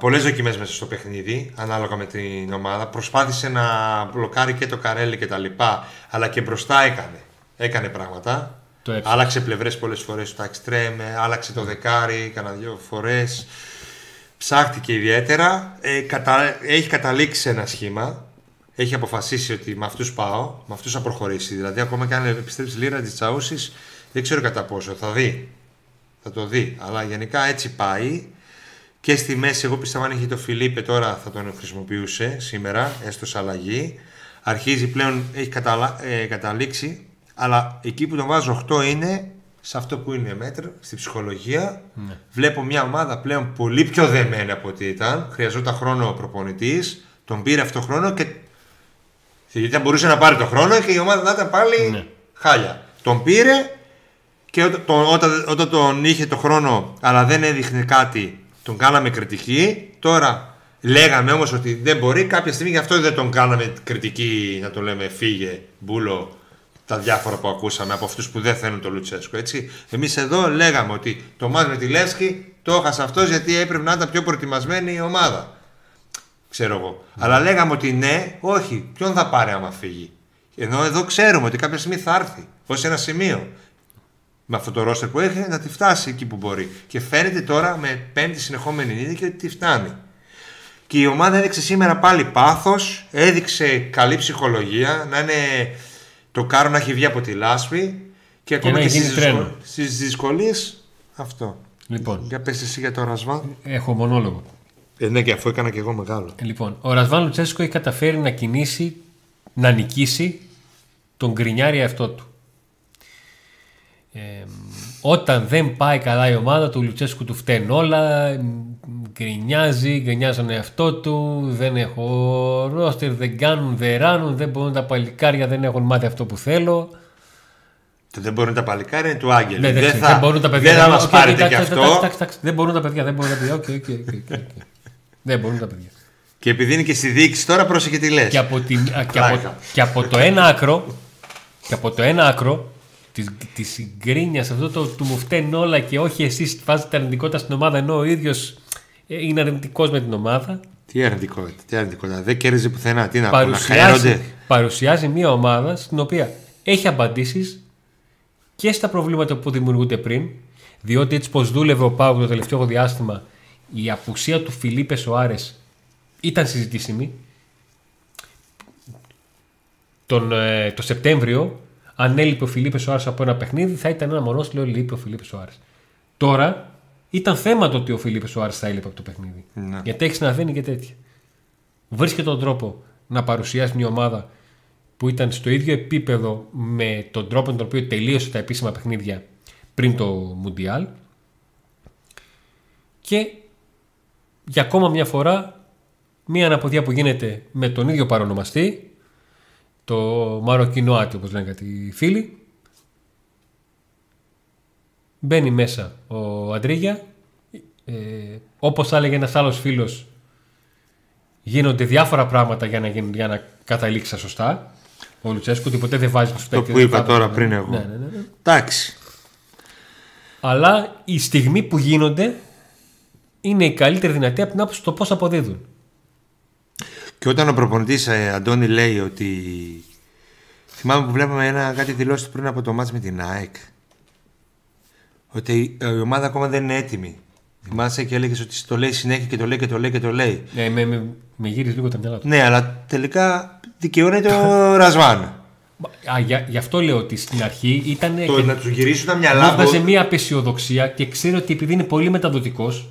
πολλές δοκιμές μέσα στο παιχνίδι, ανάλογα με την ομάδα. Προσπάθησε να μπλοκάρει και το Καρέλι και τα λοιπά, αλλά και μπροστά έκανε. Έκανε πράγματα. Το έψαξε. άλλαξε πλευρές πολλές φορές στο εξτρέμ, άλλαξε το δεκάρι, κάνα δύο φορές. Ψάχτηκε ιδιαίτερα. Ε, κατα... Έχει καταλήξει σε ένα σχήμα. Έχει αποφασίσει ότι με αυτούς πάω, με αυτούς θα προχωρήσει. Δηλαδή, ακόμα και αν επιστρέψει λίρα της Τσαούσης, δεν ξέρω κατά πόσο. Θα δει. Θα το δει. Αλλά γενικά έτσι πάει. Και στη μέση, εγώ πιστεύω αν είχε το Φιλίπε τώρα θα τον χρησιμοποιούσε σήμερα, έστω σε αλλαγή. Αρχίζει πλέον, έχει καταλα... ε, καταλήξει. Αλλά εκεί που τον βάζω 8 είναι σε αυτό που είναι μέτρο, στη ψυχολογία. Βλέπω μια ομάδα πλέον πολύ πιο δεμένη από ό,τι ήταν. Χρειαζόταν χρόνο ο προπονητής. Τον πήρε αυτό το χρόνο και γιατί θα μπορούσε να πάρει το χρόνο και η ομάδα να ήταν πάλι Ναι. χάλια. Τον πήρε και όταν, τον- όταν, όταν τον είχε το χρόνο αλλά δεν έδειχνε κάτι, τον κάναμε κριτική. Τώρα λέγαμε όμως ότι δεν μπορεί. Κάποια στιγμή γι' αυτό δεν τον κάναμε κριτική, να το λέμε φύγε, μπούλο, τα διάφορα που ακούσαμε από αυτούς που δεν θέλουν τον Λουτσέσκο. Έτσι. Εμείς εδώ λέγαμε ότι το μάτς με τη Λέσχη το έχασε αυτός γιατί έπρεπε να ήταν πιο προετοιμασμένη η ομάδα ξέρω εγώ. Αλλά λέγαμε ότι ναι, όχι, ποιον θα πάρει άμα φύγει; Ενώ εδώ ξέρουμε ότι κάποια στιγμή θα έρθει ως ένα σημείο. Με αυτό το ρόστερ που έχει να τη φτάσει εκεί που μπορεί. Και φαίνεται τώρα με πέμπτη συνεχόμενη νίκη ότι τη φτάνει. Και η ομάδα έδειξε σήμερα πάλι πάθος, έδειξε καλή ψυχολογία, να είναι το κάρο να έχει βγει από τη λάσπη και ακόμα να και, γίνει στις, τρένο. δυσκολ... στις δυσκολίες αυτό. Λοιπόν, Για πες εσύ για το Ρασβάν. έχω μονόλογο. Ε, ναι, και αφού έκανα και εγώ μεγάλο. Λοιπόν, ο Ρασβάν Λουτσέσκο έχει καταφέρει να κινήσει, να νικήσει τον γκρινιάρη αυτό του. Ε, όταν δεν πάει καλά η ομάδα του, ο Λουτσέσκου του φταίνουν όλα, γκρινιάζει, γκρινιάζει τον εαυτό του, δεν έχω ρόστερ, δεν κάνουν, δεν ράνουν, δεν μπορούν τα παλικάρια, δεν έχουν μάθει αυτό που θέλω. Το δεν μπορούν τα παλικάρια είναι του Άγγελου. Ναι, δεν, δεν, θα, δεν μπορούν τα παιδιά. δεν θα Οκ, μας οκ, πάρετε εντάξει, κι εντάξει, αυτό. εντάξει, εντάξει, Δεν μπορούν τα παιδιά, δεν μπορούν τα παιδιά. Δεν μπορούν τα παιδιά. Και επειδή είναι και στη διοίκηση τώρα, πρόσεχε τι λες. και από, την, α, και, από, Πλάκα. και από το ένα άκρο και από το ένα άκρο της, της γκρίνιας αυτό το του μου φταίνουν όλα και όχι εσείς βάζετε αρνητικότητα στην ομάδα ενώ ο ίδιος ε, είναι αρνητικός με την ομάδα Τι αρνητικότητα, τι αρνητικότητα. Δεν κέρδιζε πουθενά. Τι να πω, να παρουσιάζει, χαίρονται. παρουσιάζει μια ομάδα στην οποία έχει απαντήσεις και στα προβλήματα που δημιουργούνται πριν διότι έτσι πως δούλευε ο Πάου το τελευταίο διάστημα η απουσία του Φιλίπε Σοάρες ήταν συζητήσιμη. Τον, ε, το Σεπτέμβριο αν έλειπε ο Φιλίπε Σοάρες από ένα παιχνίδι θα ήταν ένα μονόσυλλο λείπει ο Φιλίπε Σοάρες. Τώρα ήταν θέμα το ότι ο Φιλίπε Σοάρες θα έλειπε από το παιχνίδι. Ναι. γιατί έχεις να δίνει και τέτοια. Βρίσκει τον τρόπο να παρουσιάσει μια ομάδα που ήταν στο ίδιο επίπεδο με τον τρόπο με τον οποίο τελείωσε τα επίσημα παιχνίδια πριν το Μουντιάλ. Και για ακόμα μια φορά μια αναποδιά που γίνεται με τον ίδιο παρονομαστή το Μαροκινόάτι όπως λένε κάτι φίλοι μπαίνει μέσα ο Αντρίγια ε, όπως θα έλεγε ένας άλλος φίλος γίνονται διάφορα πράγματα για να, γίνουν, για να καταλήξει στα σωστά. Ο Λουτσέσκου ότι ποτέ δεν βάζει του Το που είπα τώρα πριν εγώ. Ναι, ναι, ναι, ναι. Εντάξει. Αλλά η στιγμή που γίνονται είναι η καλύτερη δυνατή από την άποψη το πώς αποδίδουν. Και όταν ο προπονητής ε, Αντώνη λέει ότι. Θυμάμαι που βλέπαμε ένα, κάτι δηλώσεις πριν από το μάτς με την ΑΕΚ. Ότι η ομάδα ακόμα δεν είναι έτοιμη. Θυμάσαι και έλεγες ότι το λέει συνέχεια και το λέει και το λέει και το λέει. Ναι, με, με, με γύρισε λίγο τα μυαλά του. Ναι, αλλά τελικά δικαιώνεται ο Ρασβάν. Α, για, γι' αυτό λέω ότι στην αρχή ήταν. Το να τους γυρίσουν τα μυαλά Μου έβγαζε του. μία απεσιοδοξία και ξέρει ότι επειδή είναι πολύ μεταδοτικός,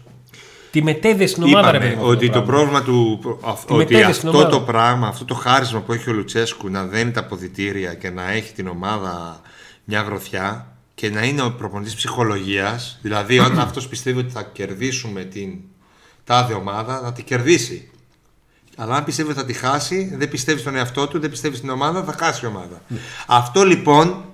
τη μετέδε στην ομάδα. ρε Είπαμε παιδί μου, αυτό ότι το πράγμα. πρόβλημα του. αυ- Τη ότι μετέβη στην αυτό ομάδα. το πράγμα, αυτό το χάρισμα που έχει ο Λουτσέσκου να δένει τα αποδητήρια και να έχει την ομάδα μια γροθιά και να είναι ο προπονητής ψυχολογίας. Δηλαδή, όταν αυτός πιστεύει ότι θα κερδίσουμε την τάδε ομάδα, να την κερδίσει. Αλλά αν πιστεύει ότι θα τη χάσει, δεν πιστεύει στον εαυτό του, δεν πιστεύει στην ομάδα, θα χάσει η ομάδα. Ναι. Αυτό λοιπόν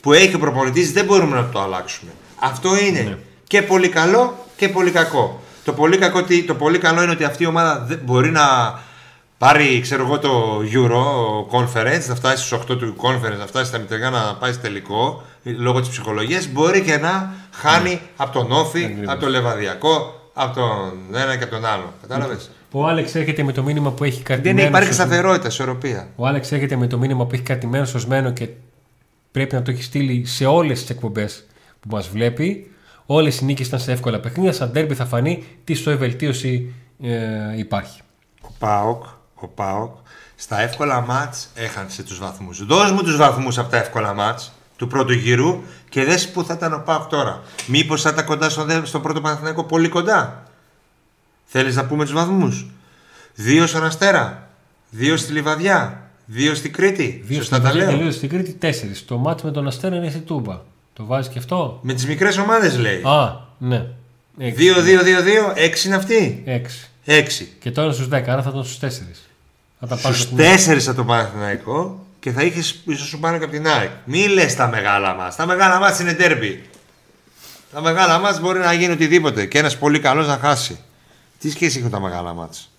που έχει ο προπονητής δεν μπορούμε να το αλλάξουμε. Αυτό είναι Ναι. και πολύ καλό και πολύ κακό. Το πολύ, κακό, τι- το πολύ καλό είναι ότι αυτή η ομάδα δεν μπορεί να πάρει ξέρω εγώ, το Euro Conference, να φτάσει στους 8 του Conference, να φτάσει στα μητρικά να πάει στο τελικό λόγω της ψυχολογίας. Μπορεί και να χάνει από τον Όφη, Ναι. Ακριβώς. από τον Λεβαδιακό, από τον ένα και από τον άλλο. Κατάλαβες; Ο Άλεξ έρχεται με το μήνυμα που έχει Δεν κρατημένος. υπάρχει στο- σταθερότητα, ισορροπία. Ο Άλεξ έρχεται με το μήνυμα που έχει κρατημένος σωσμένο και πρέπει να το έχει στείλει σε όλες τις εκπομπές που μας βλέπει. Όλες οι νίκες ήταν σε εύκολα παιχνίδια. Σαν τέρμπι θα φανεί τι στο βελτίωση ε, υπάρχει. Ο Πάοκ, ο Πάοκ στα εύκολα μάτς έχανσε τους βαθμούς. Δώσ' μου τους βαθμούς από τα εύκολα μάτς του πρώτου γύρου και δες που θα ήταν ο Πάοκ τώρα. Μήπως θα ήταν κοντά στο, δε- στο πρώτο Παναθηναϊκό πολύ κοντά. Θέλεις να πούμε τους βαθμούς; Δύο στον Αστέρα, δύο στη Λιβαδιά, δύο στη Κρήτη. Δύο Σωστά στην τα λέω. τελείωσε στην Κρήτη, τέσσερις. Το μάτι με τον Αστέρα είναι στη Τούμπα. Το βάζεις και αυτό; Με τις μικρές ομάδες λέει. Α, ναι. Έξι. Δύο, δύο, δύο, δύο, έξι είναι αυτοί. Έξι. Έξι. Και τώρα στους 10, άρα θα ήταν στους 4. Θα τα πάρει Στους από την- τέσσερις από το Παναθηναϊκό και θα είχες ίσως σου πάνω και από την ΑΕΚ. Μη λες τα μεγάλα μας. Τα μεγάλα μας είναι τέρμπι. Τα μεγάλα μας μπορεί να γίνει οτιδήποτε και ένας πολύ καλός να χάσει. Τι σχέση έχει με τα μεγάλα μας;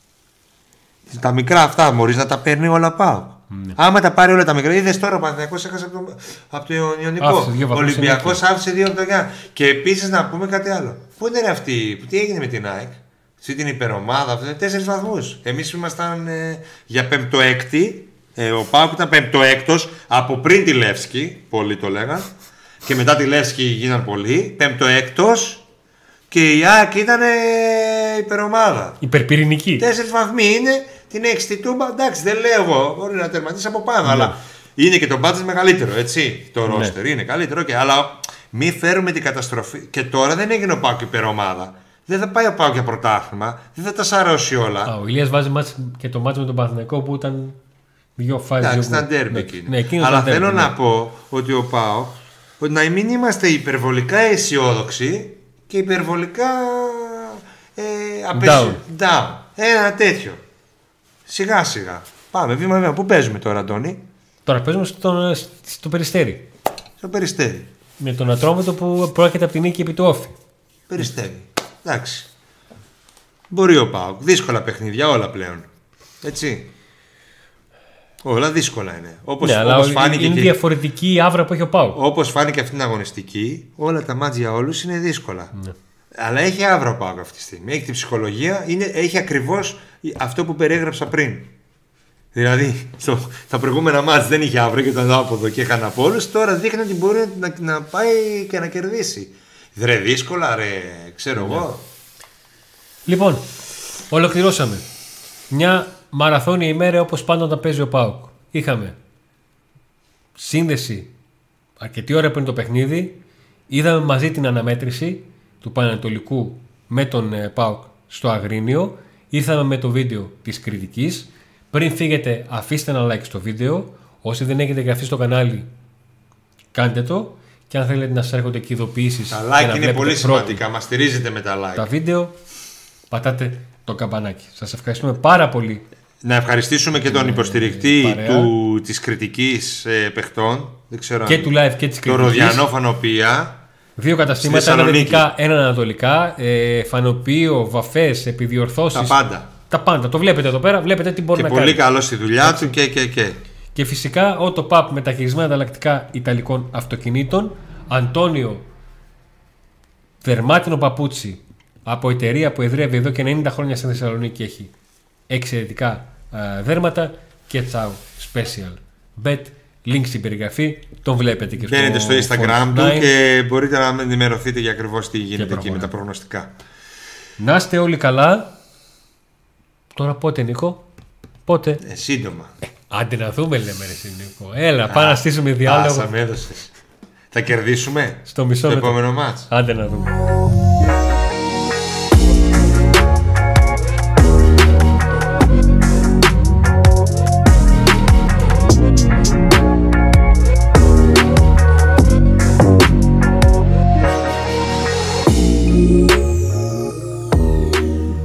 Τα μικρά αυτά μπορείς να τα παίρνει όλα πάω. Ναι. Άμα τα πάρει όλα τα μικρά, είδες τώρα ο Παναθηναϊκός έχασε από το, από το Ιωνικό. Άφησε δύο Ο βαθμούς Ολυμπιακός συνέχεια. άφησε δύο από το Γιάννη. Και επίσης να πούμε κάτι άλλο. Πού είναι ρε αυτή, τι έγινε με την ΑΕΚ; Σε την υπερομάδα, αυτό τέσσερις βαθμούς. Εμείς ήμασταν ε, για πέμπτο-έκτη. Ε, ο Πάουκ ήταν πέμπτο-έκτος από πριν τη Λεύσκη. Πολλοί το λέγαν. Και μετά τη Λεύσκη γίναν πολλοί. Πέμπτο-έκτος. Και η ΑΕΚ ήταν ε, υπερομάδα. Υπερπυρηνική. Τέσσερις βαθμοί είναι. Την έχεις στη τούμπα; Εντάξει, δεν λέω εγώ. Μπορεί να τερματίσει από πάνω. Αλλά είναι και το μπάτζετ μεγαλύτερο. Έτσι. Το Ναι. ρόστερ είναι καλύτερο. Και, αλλά μη φέρουμε την καταστροφή. Και τώρα δεν έγινε ο Πάουκ υπερομάδα. Δεν θα πάει ο Πάουκ για πρωτάθλημα. Δεν θα τα σαρώσει όλα. Α, ο Ηλίας βάζει μάτς και το μάτσο με τον Παναθηναϊκό που ήταν δύο φάσεις. Εντάξει, δύο ήταν γκολ. ντέρμπι Ναι, εκείνος. Ναι, εκείνος Αλλά ήταν θέλω ντέρμπι, να ναι. πω ότι ο Πάο ότι να μην είμαστε υπερβολικά αισιόδοξοι και υπερβολικά ε, απεσι- Down. down. Ένα τέτοιο. Σιγά σιγά. Πάμε βήμα βήμα. Πού παίζουμε τώρα, Αντώνη; Τώρα παίζουμε στο, στο περιστέρι. Στο περιστέρι. Με τον Ατρόμητο που πρόκειται από την νίκη επί του Όφη. Περιστέρι. Εντάξει. Μπορεί ο Πάοκ. Δύσκολα παιχνίδια όλα πλέον. Έτσι. Όλα δύσκολα είναι. Όπως, ναι, αλλά όπως είναι φάνηκε και- διαφορετική η άβρα που έχει ο Πάου. Όπως φάνηκε αυτή την αγωνιστική, όλα τα μάτια για όλους είναι δύσκολα. Αλλά έχει άβρα ο Πάοκ αυτή τη στιγμή. Έχει την ψυχολογία, είναι, έχει ακριβώς αυτό που περιέγραψα πριν. Δηλαδή, στο, τα προηγούμενα μάτια δεν είχε άβρα και ήταν άποδο και είχαν από όλους. Τώρα δείχνει ότι μπορεί να, να πάει και να κερδίσει. Ρε, δύσκολα, ρε, ξέρω εγώ. Λοιπόν, ολοκληρώσαμε. Μια μαραθώνια ημέρα όπως πάντα τα παίζει ο Πάουκ. Είχαμε σύνδεση αρκετή ώρα πριν το παιχνίδι. Είδαμε μαζί την αναμέτρηση του Πανατολικού με τον ε, ΠΑΟΚ στο Αγρίνιο. Ήρθαμε με το βίντεο της κριτικής. Πριν φύγετε αφήστε ένα like στο βίντεο. Όσοι δεν έχετε εγγραφεί στο κανάλι κάντε το. Και αν θέλετε να σας έρχονται και ειδοποιήσεις Τα και like να είναι βλέπετε πολύ πρώτοι σημαντικά. Μας στηρίζετε με τα like. τα βίντεο, πατάτε το καμπανάκι. Σας ευχαριστούμε πάρα πολύ. Να ευχαριστήσουμε και τον υποστηρικτή Ε, παρέα. του, της κριτικής ε, παιχτών. Δεν ξέρω Και αν- του live και της Το κριτικής. Ροδιανό Φανοπία. Δύο καταστήματα, Στη ένα Θεσσαλονίκη. δυτικά, ένα ανατολικά. Ε, φανοποιείο, βαφές, επιδιορθώσεις. Τα πάντα. Τα πάντα. Το βλέπετε εδώ πέρα, βλέπετε τι μπορεί Και να πολύ κάνει. καλό στη δουλειά του και, και, και. Και φυσικά ο Pub μεταχειρισμένα ανταλλακτικά Ιταλικών αυτοκινήτων. Αντώνιο Δερμάτινο Παπούτσι από εταιρεία που εδρεύει εδώ και 90 χρόνια στη Θεσσαλονίκη έχει εξαιρετικά α, δέρματα και τσάου special bet link στην περιγραφή τον βλέπετε και Μπαίνετε στο Instagram του και μπορείτε να ενημερωθείτε για ακριβώς τι γίνεται εκεί προχωρά. με τα προγνωστικά. να είστε όλοι καλά τώρα πότε Νίκο; Πότε; Ε, σύντομα. άντε να δούμε λέμε ρε εσύ, Νίκο έλα πάμε να στήσουμε διάλογο Άσα με έδωσες. Θα κερδίσουμε στο μισό το λεπτό επόμενο μάτς. άντε να δούμε